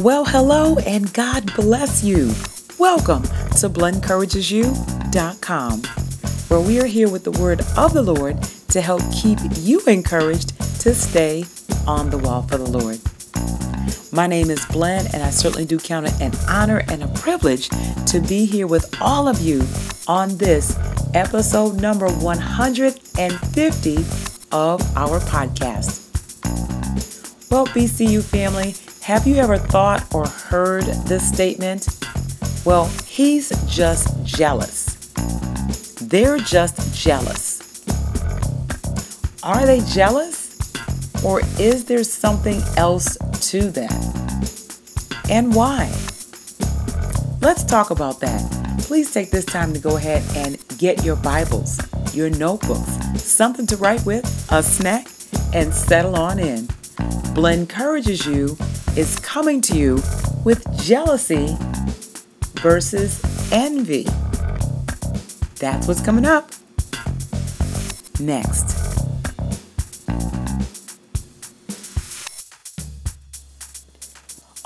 Well, hello and God bless you. Welcome to BlenencouragesYou.com, where we are here with the word of the Lord to help keep you encouraged to stay on the wall for the Lord. My name is Blen, and I certainly do count it an honor and a privilege to be here with all of you on this episode number 150 of our podcast. Well, BCU family, have you ever thought or heard this statement? Well, he's just jealous. They're just jealous. Are they jealous? Or is there something else to that? And why? Let's talk about that. Please take this time to go ahead and get your Bibles, your notebooks, something to write with, a snack, and settle on in. Blen encourages you is coming to you with jealousy versus envy. That's what's coming up next.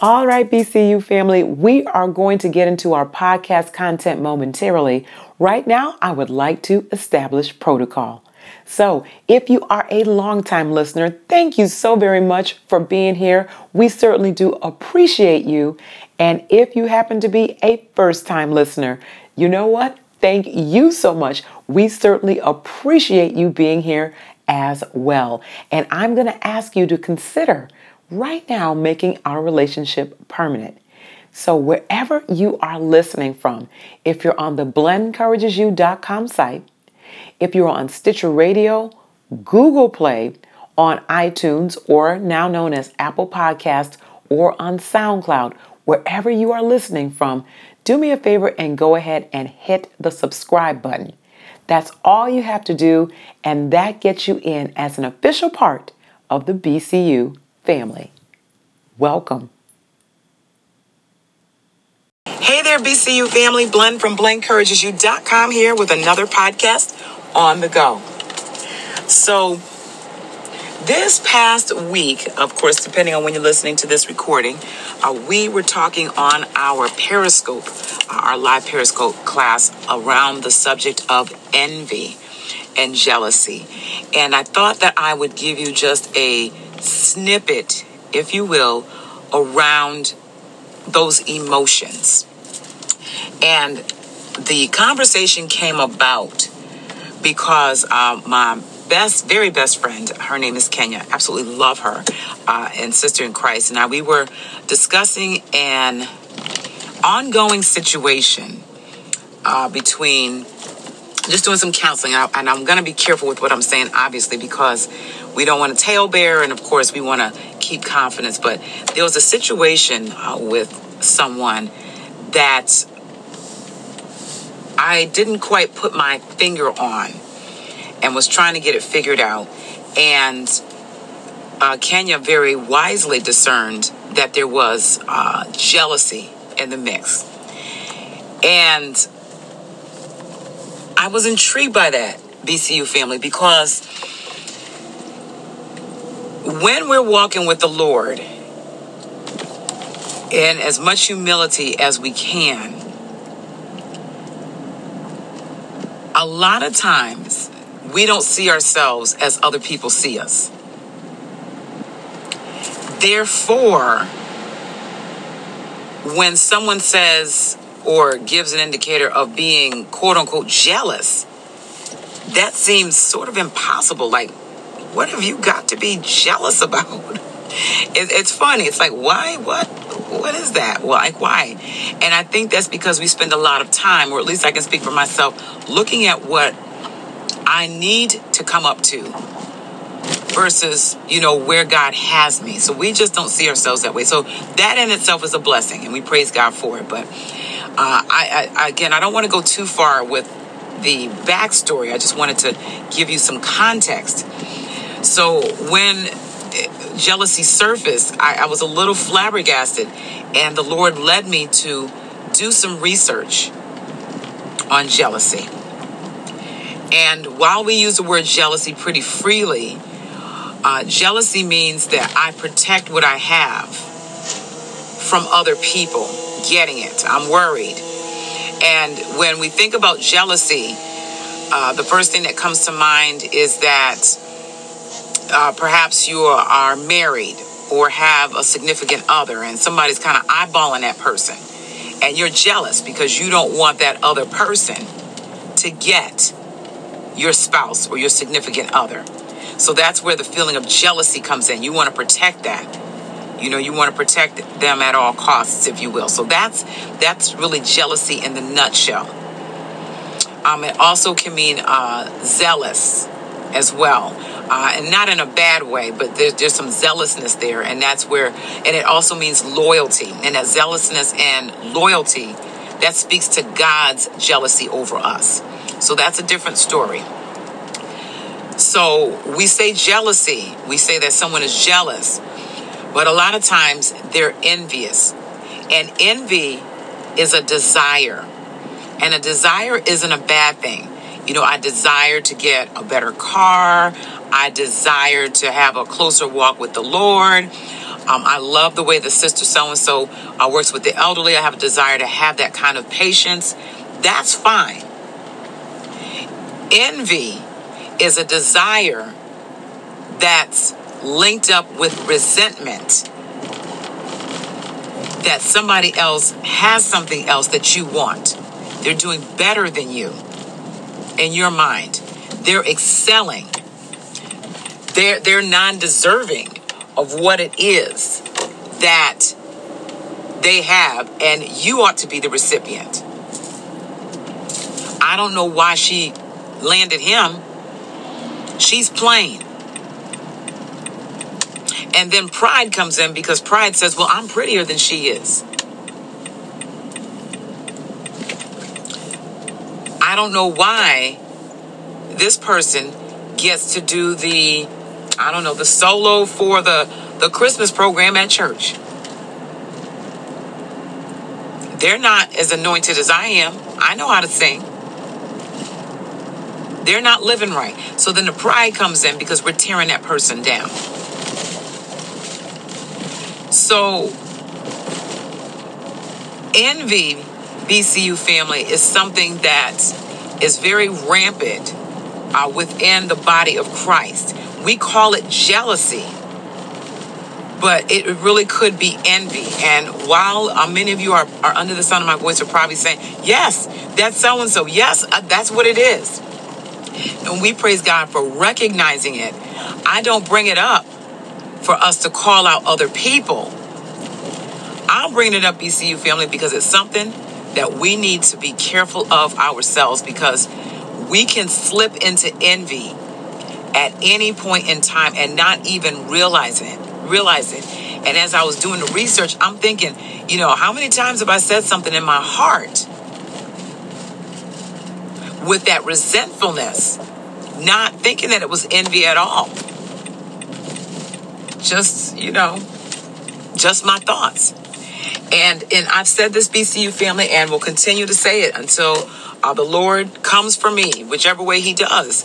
All right, BCU family, we are going to get into our podcast content momentarily. Right now, I would like to establish protocol. So, if you are a longtime listener, thank you so very much for being here. We certainly do appreciate you. And if you happen to be a first time listener, you know what? Thank you so much. We certainly appreciate you being here as well. And I'm going to ask you to consider right now making our relationship permanent. So, wherever you are listening from, if you're on the BlenencouragesYou.com site, if you're on Stitcher Radio, Google Play, on iTunes, or now known as Apple Podcasts, or on SoundCloud, wherever you are listening from, do me a favor and go ahead and hit the subscribe button. That's all you have to do, and that gets you in as an official part of the BCU family. Welcome. Hey there, BCU family. Blen from BlenencouragesYou.com here with another podcast on the go. So, this past week, of course, depending on when you're listening to this recording, uh, we were talking on our Periscope, uh, our live Periscope class, around the subject of envy and jealousy. And I thought that I would give you just a snippet, if you will, around those emotions. And the conversation came about because uh, my best, very best friend, her name is Kenya. Absolutely love her, uh, and sister in Christ. Now we were discussing an ongoing situation uh, between just doing some counseling, and I'm going to be careful with what I'm saying, obviously, because we don't want to tale bear, and of course we want to keep confidence. But there was a situation uh, with someone that I didn't quite put my finger on and was trying to get it figured out. And uh, Kenya very wisely discerned that there was uh, jealousy in the mix. And I was intrigued by that, BCU family, because when we're walking with the Lord in as much humility as we can, a lot of times we don't see ourselves as other people see us. Therefore, when someone says or gives an indicator of being quote unquote jealous, that seems sort of impossible. Like, what have you got to be jealous about? It, it's funny. It's like, why? What? What is that? Well, like, why? And I think that's because we spend a lot of time, or at least I can speak for myself, looking at what I need to come up to versus, you know, where God has me. So we just don't see ourselves that way. So that in itself is a blessing, and we praise God for it. But uh, I, I, again, I don't want to go too far with the backstory. I just wanted to give you some context. So when jealousy surfaced, I, I was a little flabbergasted, and the Lord led me to do some research on jealousy. And while we use the word jealousy pretty freely, uh, jealousy means that I protect what I have from other people getting it. I'm worried. And when we think about jealousy, uh, the first thing that comes to mind is that uh, perhaps you are married or have a significant other and somebody's kind of eyeballing that person and you're jealous because you don't want that other person to get your spouse or your significant other. So that's where the feeling of jealousy comes in. You want to protect that. You know, you want to protect them at all costs, if you will. So that's that's really jealousy in the nutshell. Um, it also can mean uh, zealous as well uh, and not in a bad way, but there's, there's some zealousness there, and that's where, and it also means loyalty, and that zealousness and loyalty that speaks to God's jealousy over us. So that's a different story. So we say jealousy, we say that someone is jealous, but a lot of times they're envious, and envy is a desire, and a desire isn't a bad thing. You know, I desire to get a better car. I desire to have a closer walk with the Lord. Um, I love the way the sister so and so works with the elderly. I have a desire to have that kind of patience. That's fine. Envy is a desire that's linked up with resentment that somebody else has something else that you want. They're doing better than you in your mind. They're excelling they're, they're non deserving of what it is that they have, and you ought to be the recipient. I don't know why she landed him. She's plain. And then pride comes in because pride says, Well, I'm prettier than she is. I don't know why this person gets to do the I don't know, the solo for the, the Christmas program at church. They're not as anointed as I am. I know how to sing. They're not living right. So then the pride comes in because we're tearing that person down. So, envy, BCU family, is something that is very rampant uh, within the body of Christ. We call it jealousy, but it really could be envy. And while uh, many of you are, are under the sound of my voice, are probably saying, Yes, that's so and so. Yes, uh, that's what it is. And we praise God for recognizing it. I don't bring it up for us to call out other people. I'm bringing it up, BCU family, because it's something that we need to be careful of ourselves because we can slip into envy at any point in time and not even realize it. Realize it. And as I was doing the research, I'm thinking, you know, how many times have I said something in my heart with that resentfulness, not thinking that it was envy at all? Just, you know, just my thoughts. And and I've said this BCU family and will continue to say it until uh, the Lord comes for me, whichever way He does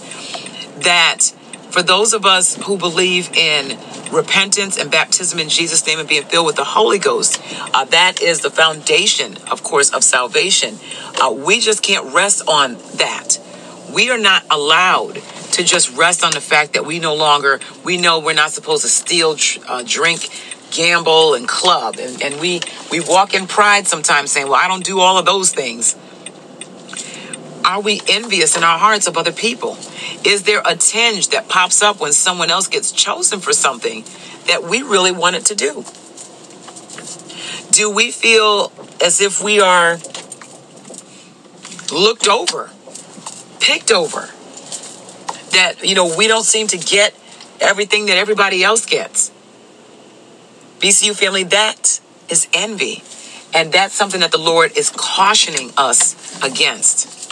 that for those of us who believe in repentance and baptism in Jesus' name and being filled with the Holy Ghost, uh, that is the foundation, of course, of salvation. Uh, we just can't rest on that. We are not allowed to just rest on the fact that we no longer, we know we're not supposed to steal, uh, drink, gamble, and club. And, and we, we walk in pride sometimes saying, well, I don't do all of those things. Are we envious in our hearts of other people? Is there a tinge that pops up when someone else gets chosen for something that we really wanted to do? Do we feel as if we are looked over, picked over? That, you know, we don't seem to get everything that everybody else gets. BCU family, that is envy. And that's something that the Lord is cautioning us against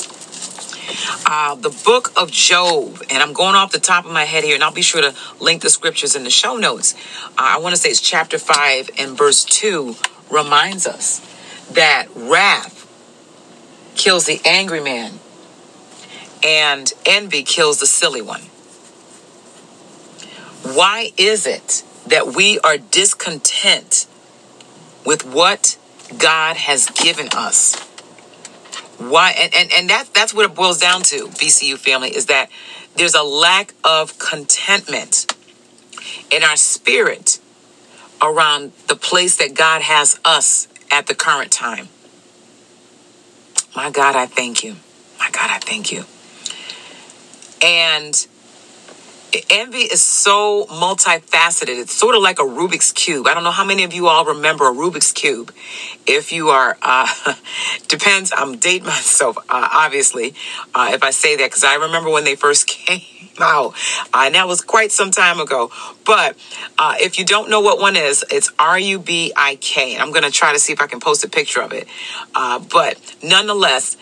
uh, the book of Job, and I'm going off the top of my head here, and I'll be sure to link the scriptures in the show notes. Uh, I want to say it's chapter 5 and verse 2 reminds us that wrath kills the angry man, and envy kills the silly one. Why is it that we are discontent with what God has given us. Why and, and, and that that's what it boils down to, BCU family, is that there's a lack of contentment in our spirit around the place that God has us at the current time. My God, I thank you. My God, I thank you. And envy is so multifaceted. It's sort of like a Rubik's Cube. I don't know how many of you all remember a Rubik's Cube. If you are, uh, depends, I'm dating myself, uh, obviously, uh, if I say that, because I remember when they first came out, uh, and that was quite some time ago. But uh, if you don't know what one is, it's R U B I K. I'm going to try to see if I can post a picture of it. Uh, but nonetheless,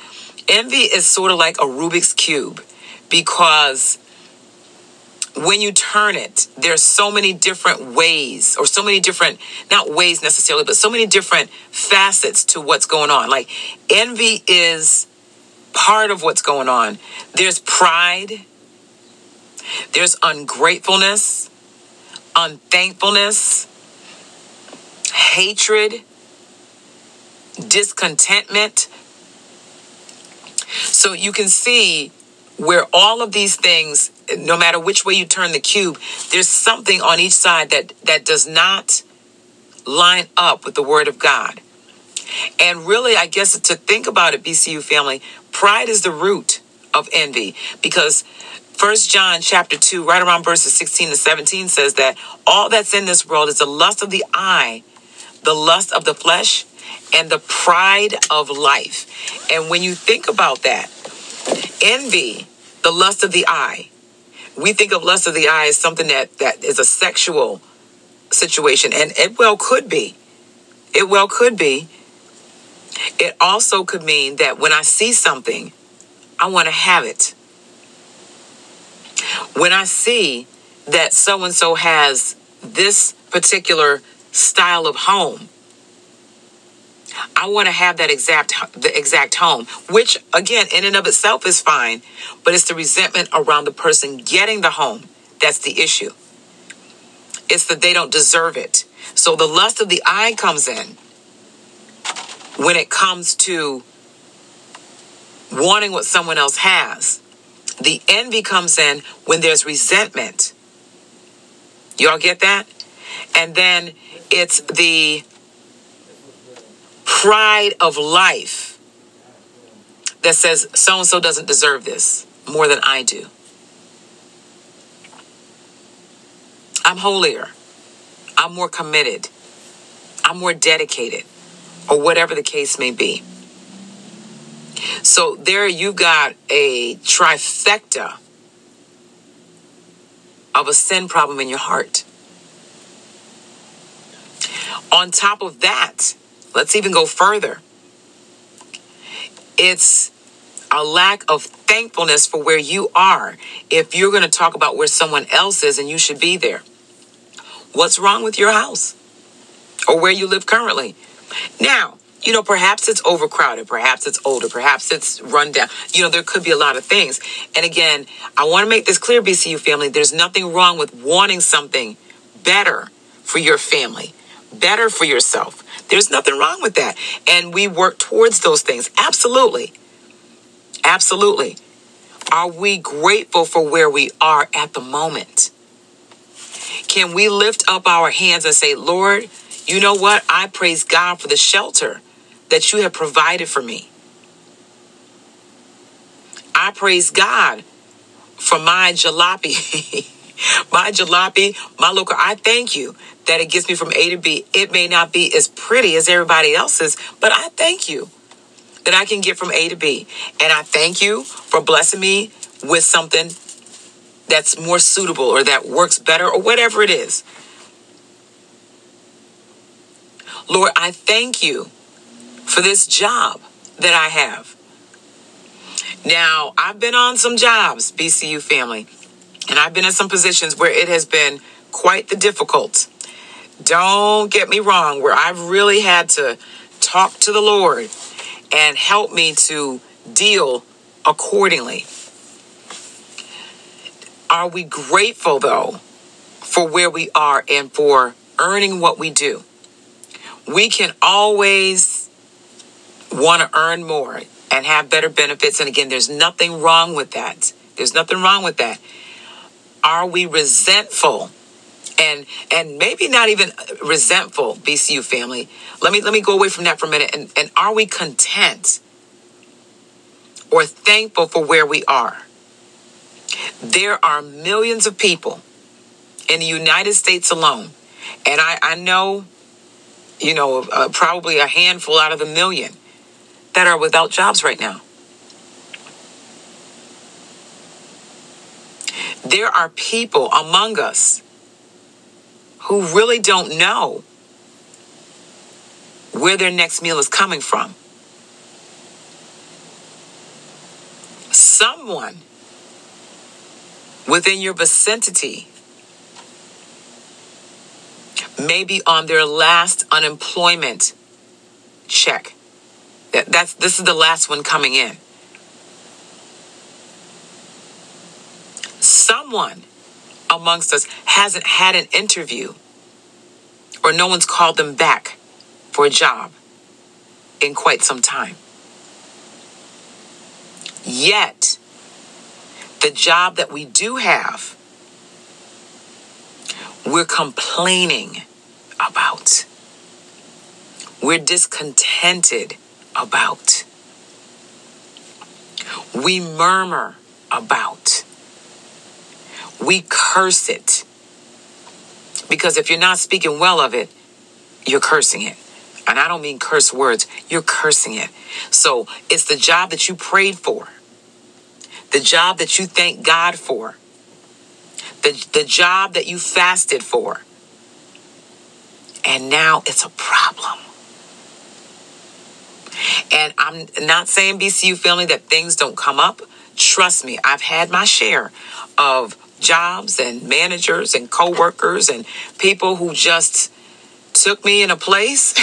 envy is sort of like a Rubik's Cube because when you turn it, there's so many different ways, or so many different, not ways necessarily, but so many different facets to what's going on. Like envy is part of what's going on. There's pride, there's ungratefulness, unthankfulness, hatred, discontentment. So you can see where all of these things no matter which way you turn the cube there's something on each side that that does not line up with the word of god and really i guess to think about it bcu family pride is the root of envy because First John chapter 2, right around verses 16 to 17 says that all that's in this world is the lust of the eye, the lust of the flesh, and the pride of life. And when you think about that, envy the lust of the eye. We think of lust of the eye as something that, that is a sexual situation, and it well could be. It well could be. It also could mean that when I see something, I want to have it. When I see that so and so has this particular style of home, I want to have that exact the exact home, which again in and of itself is fine, but it's the resentment around the person getting the home that's the issue. It's that they don't deserve it. So the lust of the eye comes in when it comes to wanting what someone else has. The envy comes in when there's resentment. Y'all get that? And then it's the pride of life that says so and so doesn't deserve this more than I do. I'm holier. I'm more committed. I'm more dedicated, or whatever the case may be. So there you got a trifecta of a sin problem in your heart. On top of that, Let's even go further. It's a lack of thankfulness for where you are if you're going to talk about where someone else is and you should be there. What's wrong with your house or where you live currently? Now, you know, perhaps it's overcrowded, perhaps it's older, perhaps it's run down. You know, there could be a lot of things. And again, I want to make this clear, BCU family there's nothing wrong with wanting something better for your family, better for yourself. There's nothing wrong with that. And we work towards those things. Absolutely. Absolutely. Are we grateful for where we are at the moment? Can we lift up our hands and say, Lord, you know what? I praise God for the shelter that you have provided for me. I praise God for my jalopy. my jalopy, my local. I thank you that it gets me from A to B. It may not be as pretty as everybody else's, but I thank you that I can get from A to B. And I thank you for blessing me with something that's more suitable or that works better or whatever it is. Lord, I thank you for this job that I have. Now, I've been on some jobs, BCU family, and I've been in some positions where it has been quite the difficult. Don't get me wrong, where I've really had to talk to the Lord and help me to deal accordingly. Are we grateful, though, for where we are and for earning what we do? We can always want to earn more and have better benefits. And again, there's nothing wrong with that. There's nothing wrong with that. Are we resentful? And and maybe not even resentful, BCU family. Let me let me go away from that for a minute. And, and are we content or thankful for where we are? There are millions of people in the United States alone, and I, I know, you know, uh, probably a handful out of a million that are without jobs right now. There are people among us who really don't know where their next meal is coming from. Someone within your vicinity may be on their last unemployment check. That, that's this is the last one coming in. Someone amongst us hasn't had an interview or no one's called them back for a job in quite some time. Yet, the job that we do have, we're complaining about. We're discontented about. We murmur about. We curse it. Because if you're not speaking well of it, you're cursing it. And I don't mean curse words, you're cursing it. So it's the job that you prayed for, the job that you thank God for, the, the job that you fasted for. And now it's a problem. And I'm not saying BCU family that things don't come up. Trust me, I've had my share of jobs and managers and coworkers and people who just took me in a place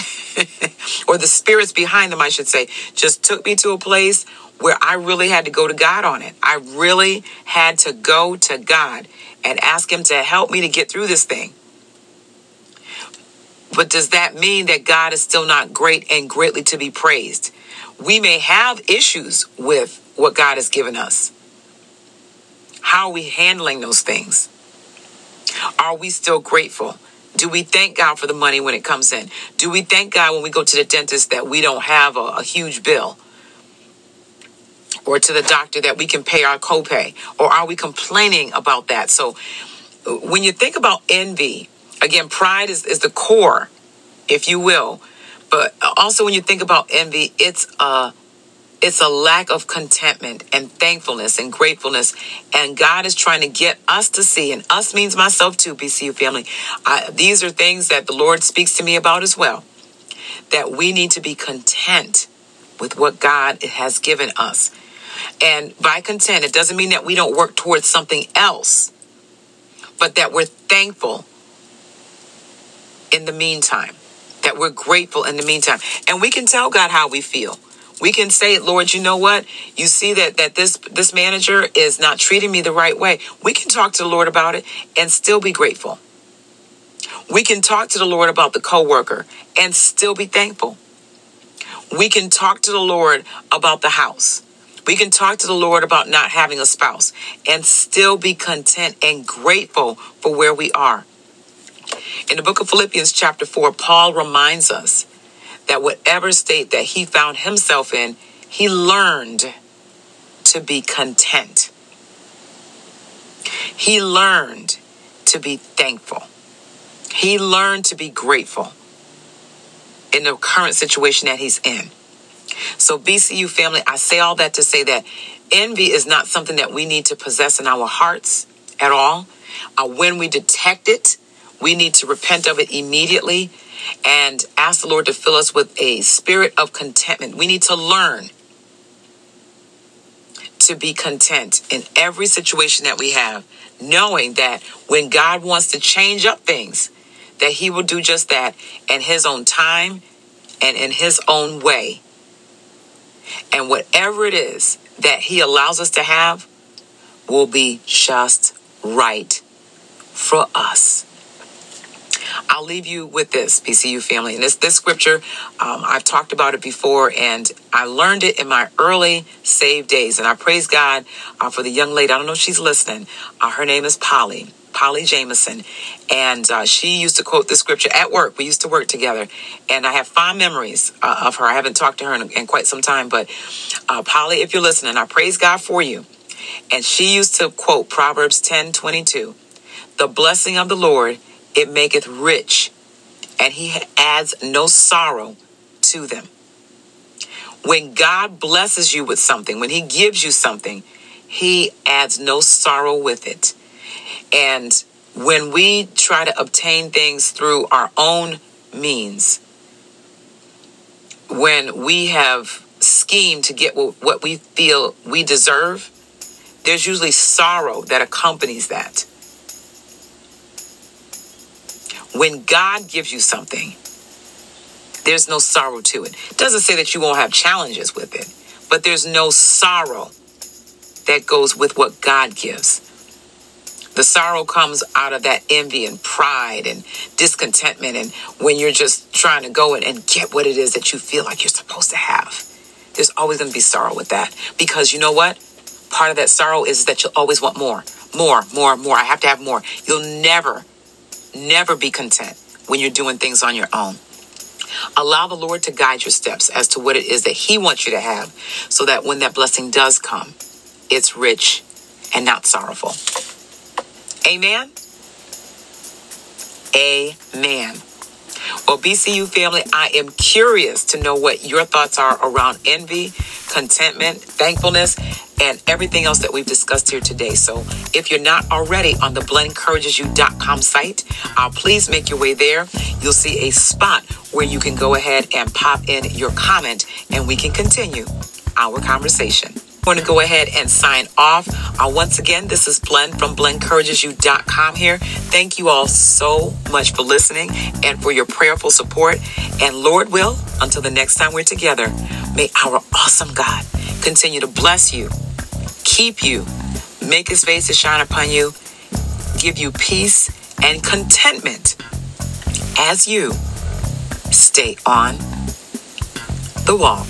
or the spirits behind them I should say just took me to a place where I really had to go to God on it. I really had to go to God and ask him to help me to get through this thing. But does that mean that God is still not great and greatly to be praised? We may have issues with what God has given us. How are we handling those things? Are we still grateful? Do we thank God for the money when it comes in? Do we thank God when we go to the dentist that we don't have a, a huge bill? Or to the doctor that we can pay our copay? Or are we complaining about that? So when you think about envy, Again, pride is, is the core, if you will. But also when you think about envy, it's a it's a lack of contentment and thankfulness and gratefulness. And God is trying to get us to see, and us means myself too, BCU family. I, these are things that the Lord speaks to me about as well. That we need to be content with what God has given us. And by content, it doesn't mean that we don't work towards something else, but that we're thankful in the meantime, that we're grateful in the meantime. And we can tell God how we feel. We can say, Lord, you know what? You see that that this this manager is not treating me the right way. We can talk to the Lord about it and still be grateful. We can talk to the Lord about the coworker and still be thankful. We can talk to the Lord about the house. We can talk to the Lord about not having a spouse and still be content and grateful for where we are. In the book of Philippians, chapter 4, Paul reminds us that whatever state that he found himself in, he learned to be content. He learned to be thankful. He learned to be grateful in the current situation that he's in. So, BCU family, I say all that to say that envy is not something that we need to possess in our hearts at all. Uh, when we detect it, we need to repent of it immediately and ask the Lord to fill us with a spirit of contentment. We need to learn to be content in every situation that we have, knowing that when God wants to change up things, that He will do just that in His own time and in His own way. And whatever it is that He allows us to have will be just right for us. I'll leave you with this, BCU family. And this, this scripture, um, I've talked about it before, and I learned it in my early saved days. And I praise God uh, for the young lady. I don't know if she's listening. Uh, her name is Polly. Polly Jameson, and uh, she used to quote this scripture at work. We used to work together, and I have fond memories uh, of her. I haven't talked to her in, in quite some time, but uh, Polly, if you're listening, I praise God for you. And she used to quote Proverbs 10 22. The blessing of the Lord, it maketh rich, and he adds no sorrow to them. When God blesses you with something, when he gives you something, he adds no sorrow with it. And when we try to obtain things through our own means, when we have schemed to get what we feel we deserve, there's usually sorrow that accompanies that. When God gives you something, there's no sorrow to it. Doesn't say that you won't have challenges with it, but there's no sorrow that goes with what God gives. The sorrow comes out of that envy and pride and discontentment, and when you're just trying to go and get what it is that you feel like you're supposed to have. There's always going to be sorrow with that because you know what? Part of that sorrow is that you'll always want more, more, more, more. I have to have more. You'll never, never be content when you're doing things on your own. Allow the Lord to guide your steps as to what it is that He wants you to have so that when that blessing does come, it's rich and not sorrowful. Amen. Amen. Well, BCU family, I am curious to know what your thoughts are around envy, contentment, thankfulness, and everything else that we've discussed here today. So if you're not already on the blenencouragesyou.com site, uh, please make your way there. You'll see a spot where you can go ahead and pop in your comment and we can continue our conversation going to go ahead and sign off. Uh, once again, this is Blen from BlenencouragesYou.com here. Thank you all so much for listening and for your prayerful support. And Lord will, until the next time we're together, may our awesome God continue to bless you, keep you, make his face to shine upon you, give you peace and contentment as you stay on the wall.